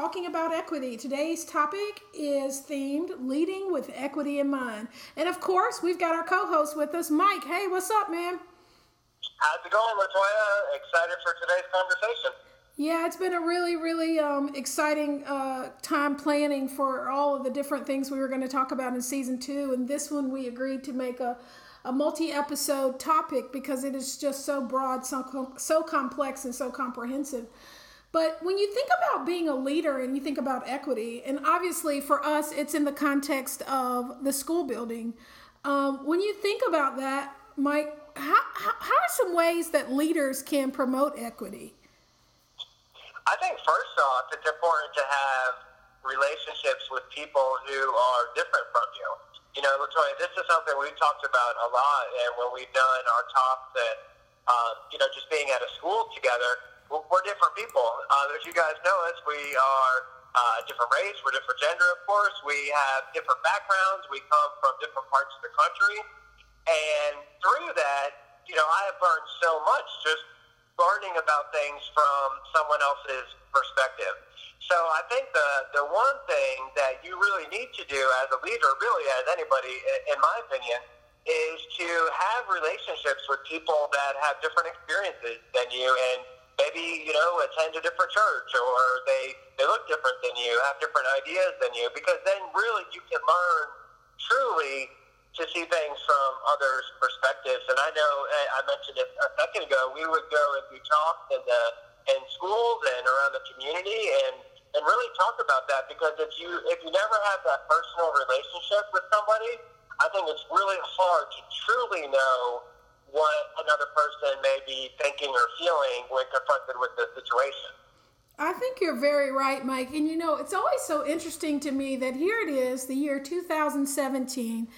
talking about equity. Today's topic is themed Leading with Equity in Mind. And of course, we've got our co host with us, Mike. Hey, what's up, man? How's it going, Latoya? Excited for today's conversation. Yeah, it's been a really, really um, exciting uh, time planning for all of the different things we were going to talk about in season two. And this one, we agreed to make a, a multi episode topic because it is just so broad, so, so complex, and so comprehensive. But when you think about being a leader and you think about equity, and obviously for us, it's in the context of the school building. Um, when you think about that, Mike, how, how, are some ways that leaders can promote equity? I think first off, it's important to have relationships with people who are different from you. You know, Latoya, this is something we've talked about a lot, and when we've done our talks and, uh, you know, just being at a school together, we're different people. Uh, as you guys know us, we are uh, different race, we're different gender, of course. We have different backgrounds. We come from different parts of the country. And through that, you know, I have learned so much just learning about things from someone else's perspective. So I think the, the one thing that you really need to do as a leader, really as anybody, in my opinion, is to have relationships with people that have different experiences than you and maybe you know attend a different church or they they look different than you, have different ideas than you, because then really you can learn truly to see things from others' perspectives. And I know eh, I mentioned it a second ago. We would go and do talks in the in schools and around the community and and really talk about that because if you if you never have that personal relationship with somebody, I think it's really hard to truly know what another person may be thinking or feeling when confronted with the situation. I think you're very right, Mike. And you know, it's always so interesting to me that here it is, the year 2017,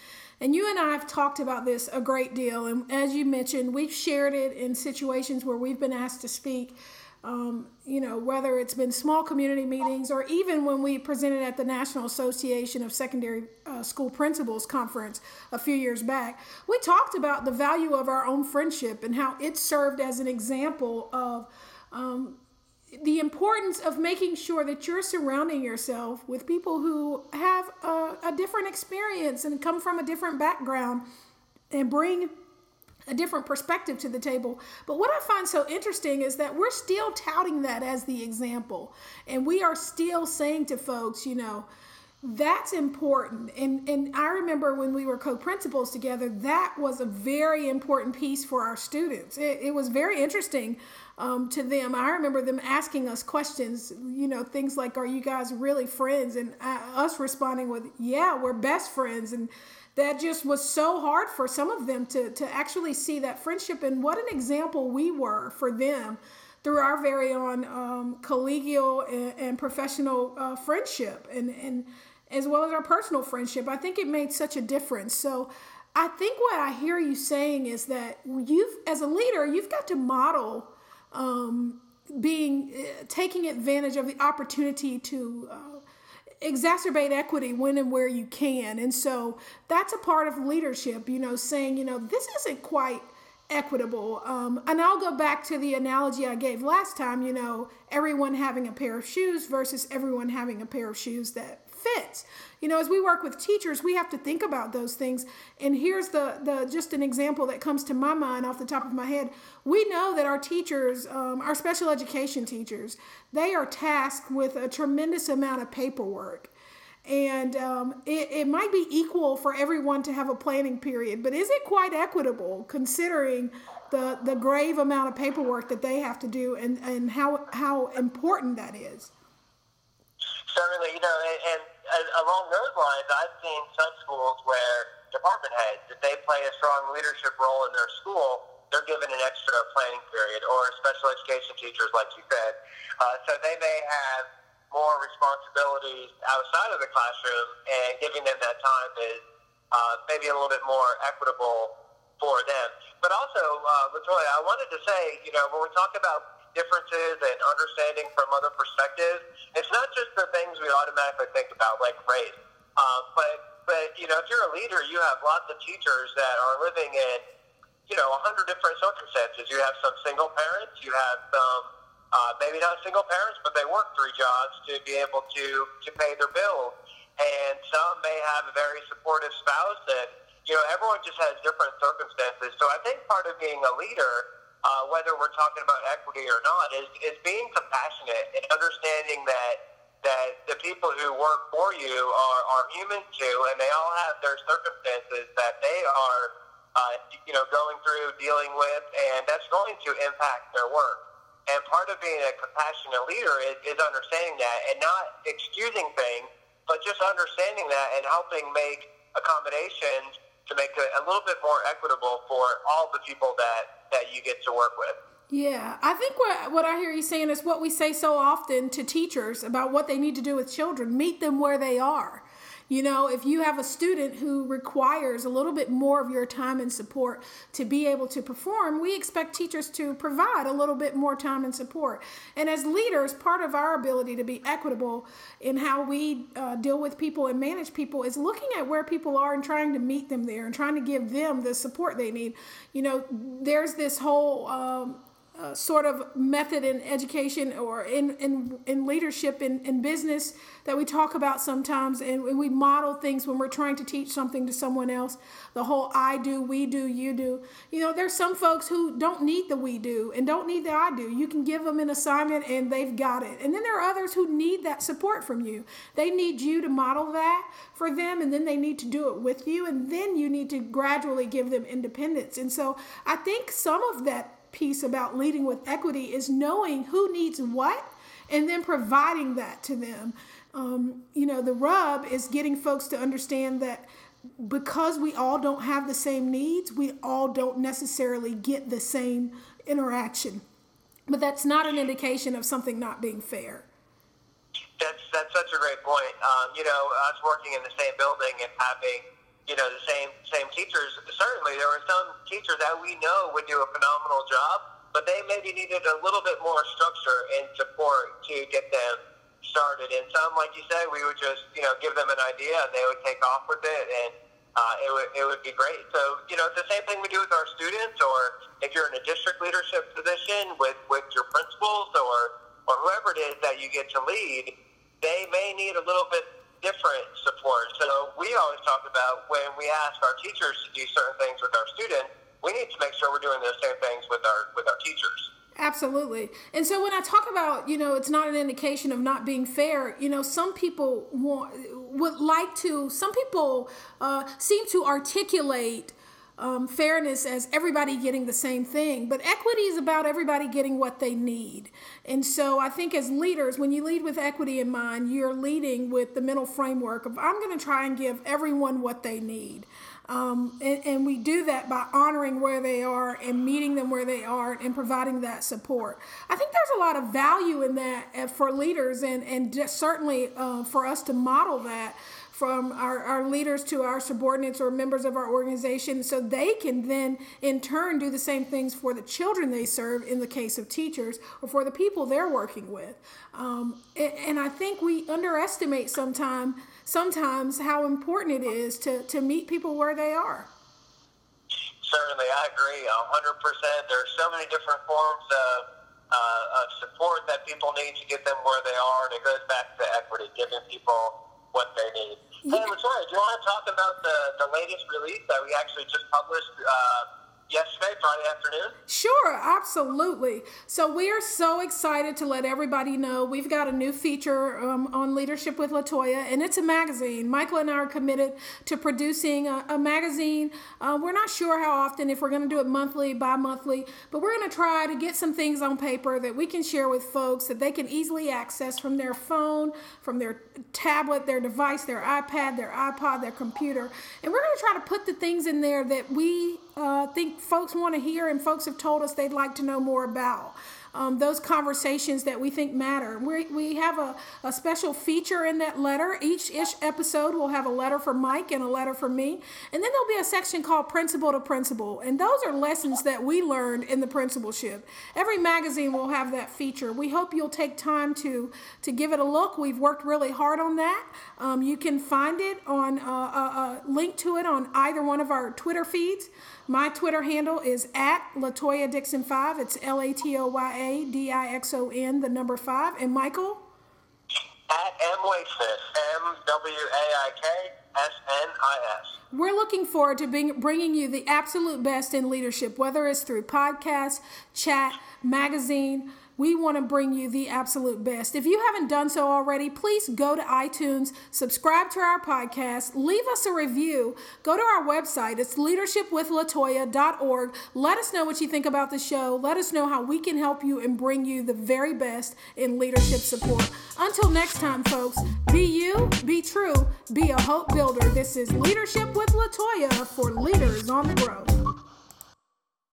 and you and I have talked about this a great deal. And as you mentioned, we've shared it in situations where we've been asked to speak. Um, you know, whether it's been small community meetings or even when we presented at the National Association of Secondary uh, School Principals Conference a few years back, we talked about the value of our own friendship and how it served as an example of um, the importance of making sure that you're surrounding yourself with people who have a, a different experience and come from a different background and bring a different perspective to the table. But what I find so interesting is that we're still touting that as the example. And we are still saying to folks, you know, that's important. And and I remember when we were co-principals together, that was a very important piece for our students. It, it was very interesting um, to them. I remember them asking us questions, you know, things like, "Are you guys really friends?" And uh, us responding with, "Yeah, we're best friends." And that just was so hard for some of them to to actually see that friendship and what an example we were for them through our very own um, collegial and, and professional uh, friendship and and as well as our personal friendship. I think it made such a difference. So I think what I hear you saying is that you've as a leader you've got to model um, being uh, taking advantage of the opportunity to uh, exacerbate equity when and where you can. And so that's a part of leadership, you know, saying, you know, this isn't quite equitable. Um, and I'll go back to the analogy I gave last time, you know, everyone having a pair of shoes versus everyone having a pair of shoes that fits. You know, as we work with teachers, we have to think about those things. And here's the the just an example that comes to my mind off the top of my head. We know that our teachers, um, our special education teachers, they are tasked with a tremendous amount of paperwork. And um, it, it might be equal for everyone to have a planning period, but is it quite equitable considering the, the grave amount of paperwork that they have to do and, and how, how important that is? Certainly, you know, and, and along those lines, I've seen some schools where department heads, if they play a strong leadership role in their school, they're given an extra planning period, or special education teachers, like you said. Uh, so they may have more responsibilities outside of the classroom, and giving them that time is uh, maybe a little bit more equitable for them. But also, uh, Latoya, I wanted to say, you know, when we talk about differences and understanding from other perspectives. It's not just the things we automatically think about, like race. Uh, but, but, you know, if you're a leader, you have lots of teachers that are living in, you know, a hundred different circumstances. You have some single parents, you have some uh, maybe not single parents, but they work three jobs to be able to, to pay their bills. And some may have a very supportive spouse and, you know, everyone just has different circumstances. So I think part of being a leader, uh, whether we're talking about equity or not, is, is being compassionate and understanding that that the people who work for you are, are human too, and they all have their circumstances that they are, uh, you know, going through, dealing with, and that's going to impact their work. And part of being a compassionate leader is, is understanding that and not excusing things, but just understanding that and helping make accommodations to make it a little bit more equitable for all the people that, that you get to work with. Yeah, I think what what I hear you saying is what we say so often to teachers about what they need to do with children: meet them where they are. You know, if you have a student who requires a little bit more of your time and support to be able to perform, we expect teachers to provide a little bit more time and support. And as leaders, part of our ability to be equitable in how we uh, deal with people and manage people is looking at where people are and trying to meet them there and trying to give them the support they need. You know, there's this whole um, uh, sort of method in education or in, in, in leadership in, in business that we talk about sometimes and we model things when we're trying to teach something to someone else. The whole i do we do you do. You know there's some folks who don't need the we do and don't need the i do. You can give them an assignment and they've got it. And then there are others who need that support from you. They need you to model that for them and then they need to do it with you and then you need to gradually give them independence. And so i think some of that piece about leading with equity is knowing who needs what and then providing that to them. Um, you know, the rub is getting folks to understand that because we all don't have the same needs, we all don't necessarily get the same interaction. But that's not an indication of something not being fair. That's that's such a great point. Um, you know, us working in the same building and having you know, the same same teachers. Certainly, there were some teachers that we know would do a phenomenal job, but they maybe needed a little bit more structure and support to get them started. And some, like you said, we would just you know give them an idea and they would take off with it, and uh, it would it would be great. So you know, the same thing we do with our students, or if you're in a district leadership position with with your principals or or whoever it is that you get to lead, they may need a little bit different support. So we always talk about when we ask our teachers to do certain things with our students, we need to make sure we're doing those same things with our with our teachers. Absolutely. And so when I talk about, you know, it's not an indication of not being fair, you know, some people want, would like to, some people uh, seem to articulate um, fairness as everybody getting the same thing, but equity is about everybody getting what they need. And so I think as leaders, when you lead with equity in mind, you're leading with the mental framework of I'm going to try and give everyone what they need. Um, and, and, we do that by honoring where they are and meeting them where they are and providing that support. I think there's a lot of value in that uh, for leaders and, and certainly uh, for us to model that from our, our leaders to our subordinates or members of our organization so they can then in turn do the same things for the children they serve in the case of teachers or for the people they're working with um, and, and, i think we underestimate sometimes sometimes how important it is to, to meet people where they are. Certainly i agree 100% There are so many different forms of uh, of support that people need to get them where they are, and it goes back to equity, giving people what they need. Hey, Latoya, do you want to talk about the, the latest release that we actually just published uh, yesterday, Friday afternoon? Sure, absolutely. So we are so excited to let everybody know we've got a new feature um, on Leadership with Latoya, and it's a magazine. Michael and I are committed to producing a, a magazine. Uh, we're not sure how often, if we're going to do it monthly, bi monthly, but we're going to try to get some things on paper that we can share with folks that they can easily access from their phone, from their tablet, their device, their iPad, their iPod, their computer. And we're going to try to put the things in there that we uh, think folks want to hear and folks have told us they'd like to know more about um, those conversations that we think matter. we we have a, a special feature in that letter. Each ish episode will have a letter for Mike and a letter for me. And then there'll be a section called Principal to Principal. And those are lessons that we learned in the principalship. Every magazine will have that feature. We hope you'll take time to, to give it a look. We've worked really hard on that. Um, you can find it on uh, a, a link to it on either one of our Twitter feeds. My Twitter handle is at Latoya Dixon five. It's L A T O Y A D I X O N, the number five. And Michael? At M M W A I K S N I S. We're looking forward to being, bringing you the absolute best in leadership, whether it's through podcast, chat, magazine we want to bring you the absolute best. If you haven't done so already, please go to iTunes, subscribe to our podcast, leave us a review, go to our website. It's leadershipwithlatoya.org. Let us know what you think about the show. Let us know how we can help you and bring you the very best in leadership support. Until next time, folks, be you, be true, be a hope builder. This is Leadership with Latoya for Leaders on the Growth.